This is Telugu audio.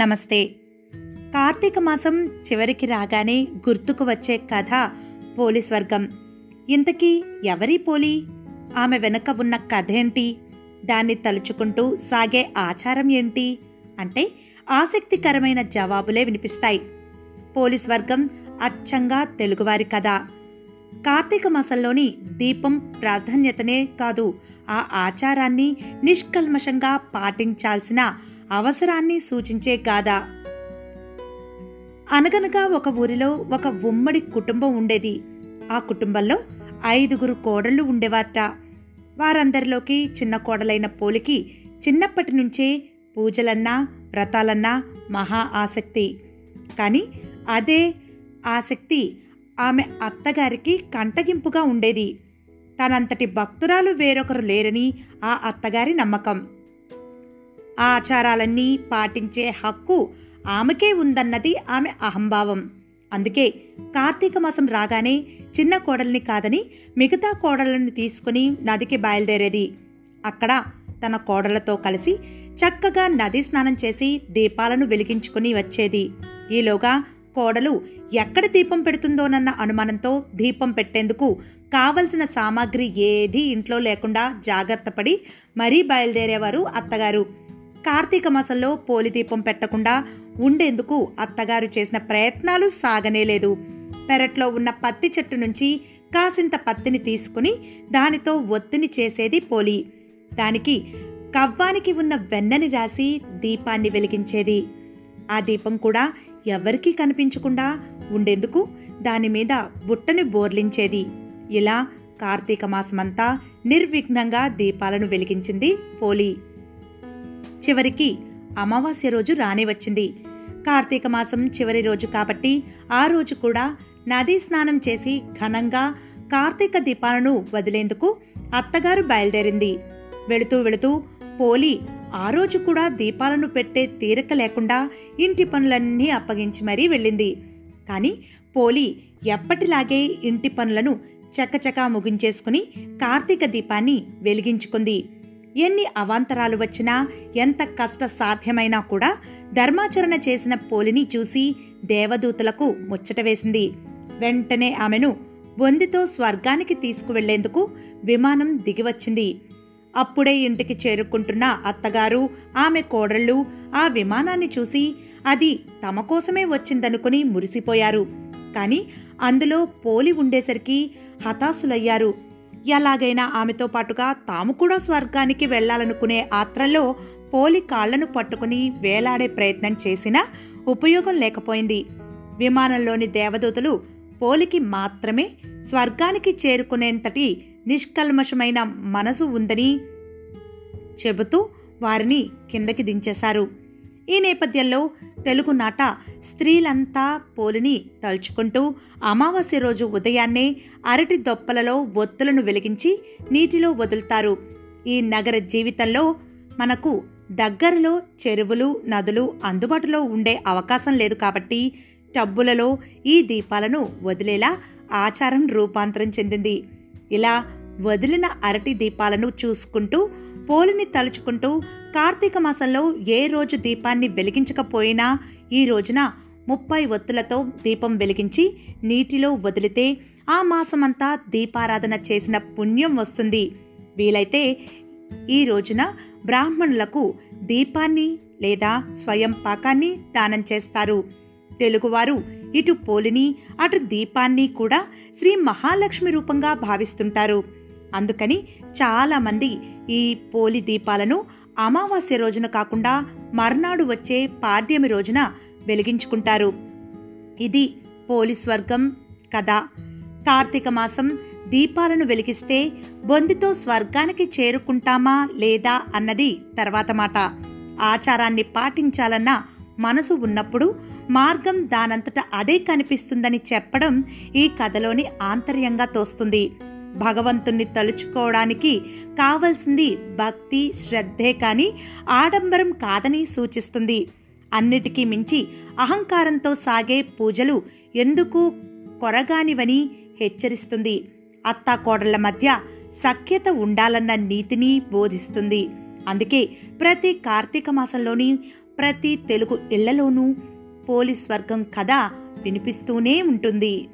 నమస్తే. కార్తీక మాసం చివరికి రాగానే గుర్తుకు వచ్చే కథ పోలీస్ వర్గం ఇంతకీ ఎవరి పోలి? ఆమె వెనుక ఉన్న కథ ఏంటి దాన్ని తలుచుకుంటూ సాగే ఆచారం ఏంటి? అంటే ఆసక్తికరమైన జవాబులే వినిపిస్తాయి. పోలీస్ వర్గం అచ్చంగా తెలుగువారి కథ. కార్తీక మాసంలోని దీపం ప్రాధాన్యతనే కాదు ఆ ఆచారాన్ని నిష్కల్మషంగా పాటించాల్సిన అవసరాన్ని సూచించే గాథ. అనగనగా ఒక ఊరిలో ఒక ఉమ్మడి కుటుంబం ఉండేది. ఆ కుటుంబంలో ఐదుగురు కోడళ్ళు ఉండేవారట. వారందరిలోకి చిన్న కోడలైన పోలికి చిన్నప్పటి నుంచే పూజలన్నా వ్రతాలన్నా మహా ఆసక్తి. కానీ అదే ఆసక్తి ఆమె అత్తగారికి కంటగింపుగా ఉండేది. తనంతటి భక్తురాలు వేరొకరు లేరని ఆ అత్తగారి నమ్మకం. ఆచారాలన్నీ పాటించే హక్కు ఆమెకే ఉందన్నది ఆమె అహంభావం. అందుకే కార్తీక మాసం రాగానే చిన్న కోడల్ని కాదని మిగతా కోడళ్ళని తీసుకుని నదికి బయలుదేరేది. అక్కడ తన కోడళ్ళతో కలిసి చక్కగా నది స్నానం చేసి దీపాలను వెలిగించుకుని వచ్చేది. ఈలోగా కోడలు ఎక్కడ దీపం పెడుతుందోనన్న అనుమానంతో దీపం పెట్టేందుకు కావలసిన సామాగ్రి ఏదీ ఇంట్లో లేకుండా జాగ్రత్తపడి మరీ బయలుదేరేవారు అత్తగారు. కార్తీక మాసంలో పోలి దీపం పెట్టకుండా ఉండేందుకు అత్తగారు చేసిన ప్రయత్నాలు సాగనేలేదు పెరట్లో ఉన్న పత్తి చెట్టు నుంచి కాసింత పత్తిని తీసుకుని దానితో ఒత్తిని చేసేది పోలి. దానికి కవ్వానికి ఉన్న వెన్నని రాసి దీపాన్ని వెలిగించేది. ఆ దీపం కూడా ఎవరికీ కనిపించకుండా ఉండేందుకు దాని మీద బుట్టని బోర్లించేది. ఇలా కార్తీక మాసమంతా నిర్విఘ్నంగా దీపాలను వెలిగించింది పోలి. చివరికి అమావాస్య రోజు రానే వచ్చింది. కార్తీక మాసం చివరి రోజు కాబట్టి ఆ రోజు కూడా నదీ స్నానం చేసి ఘనంగా కార్తీక దీపాలను వదిలేందుకు అత్తగారు బయలుదేరింది. వెళుతూ వెళుతూ పోలి ఆ రోజు కూడా దీపాలను పెట్టే తీరిక లేకుండా ఇంటి పనులన్నీ అప్పగించి మరీ వెళ్ళింది. కానీ పోలి ఎప్పటిలాగే ఇంటి పనులను చకచకా ముగించేసుకుని కార్తీక దీపాన్ని వెలిగించుకుంది. ఎన్ని అవాంతరాలు వచ్చినా ఎంత కష్ట సాధ్యమైనా కూడా ధర్మాచరణ చేసిన పోలిని చూసి దేవదూతలకు ముచ్చట వేసింది. వెంటనే ఆమెను బొందితో స్వర్గానికి తీసుకువెళ్ళేందుకు విమానం దిగివచ్చింది. అప్పుడే ఇంటికి చేరుకుంటున్న అత్తగారు ఆమె కోడళ్ళు ఆ విమానాన్ని చూసి అది తమ కోసమే వచ్చిందనుకుని మురిసిపోయారు. కానీ అందులో పోలి ఉండేసరికి హతాశులయ్యారు. ఎలాగైనా ఆమెతో పాటుగా తాము కూడా స్వర్గానికి వెళ్ళాలనుకునే ఆత్రలో పోలి కాళ్ళను పట్టుకుని వేలాడే ప్రయత్నం చేసినా ఉపయోగం లేకపోయింది. విమానంలోని దేవదూతలు పోలికి మాత్రమే స్వర్గానికి చేరుకునేంతటి నిష్కల్మషమైన మనసు ఉందని చెబుతూ వారిని కిందకి దించేశారు. ఈ నేపథ్యంలో తెలుగు నాట స్త్రీలంతా పోలిని తలుచుకుంటూ అమావాస్య రోజు ఉదయాన్నే అరటి దొప్పలలో ఒత్తులను వెలిగించి నీటిలో వదులుతారు. ఈ నగర జీవితంలో మనకు దగ్గరలో చెరువులు నదులు అందుబాటులో ఉండే అవకాశం లేదు కాబట్టి టబ్బులలో ఈ దీపాలను వదిలేలా ఆచారం రూపాంతరం చెందింది. ఇలా వదిలిన అరటి దీపాలను చూసుకుంటూ పోలిని తలుచుకుంటూ కార్తీక మాసంలో ఏ రోజు దీపాన్ని వెలిగించకపోయినా ఈ రోజున ముప్పై ఒత్తులతో దీపం వెలిగించి నీటిలో వదిలితే ఆ మాసమంతా దీపారాధన చేసిన పుణ్యం వస్తుంది. వీలైతే ఈ రోజున బ్రాహ్మణులకు దీపాన్ని లేదా స్వయం పాకాన్ని దానం చేస్తారు. తెలుగువారు ఇటు పోలిని అటు దీపాన్ని కూడా శ్రీ మహాలక్ష్మి రూపంగా భావిస్తుంటారు. అందుకని చాలామంది ఈ పోలి దీపాలను అమావాస్య రోజున కాకుండా మర్నాడు వచ్చే పాడ్యమి రోజున వెలిగించుకుంటారు. ఇది పోలీస్ స్వర్గం కథ కార్తీక మాసం దీపాలను వెలిగిస్తే బొందితో స్వర్గానికి చేరుకుంటామా లేదా అన్నది తర్వాత మాట. ఆచారాన్ని పాటించాలన్న మనసు ఉన్నప్పుడు మార్గం దానంతట అదే కనిపిస్తుందని చెప్పడం ఈ కథలోని ఆంతర్యంగా తోస్తుంది. భగవంతుణ్ణి తలుచుకోవడానికి కావలసింది భక్తి శ్రద్ధే కానీ ఆడంబరం కాదని సూచిస్తుంది. అన్నిటికీ మించి అహంకారంతో సాగే పూజలు ఎందుకు కొరగానివని హెచ్చరిస్తుంది. అత్తాకోడళ్ళ మధ్య సఖ్యత ఉండాలన్న నీతిని బోధిస్తుంది. అందుకే ప్రతి కార్తీక మాసంలోని ప్రతి తెలుగు ఇళ్ళలోనూ పోలీస్ వర్గం కథ వినిపిస్తూనే ఉంటుంది.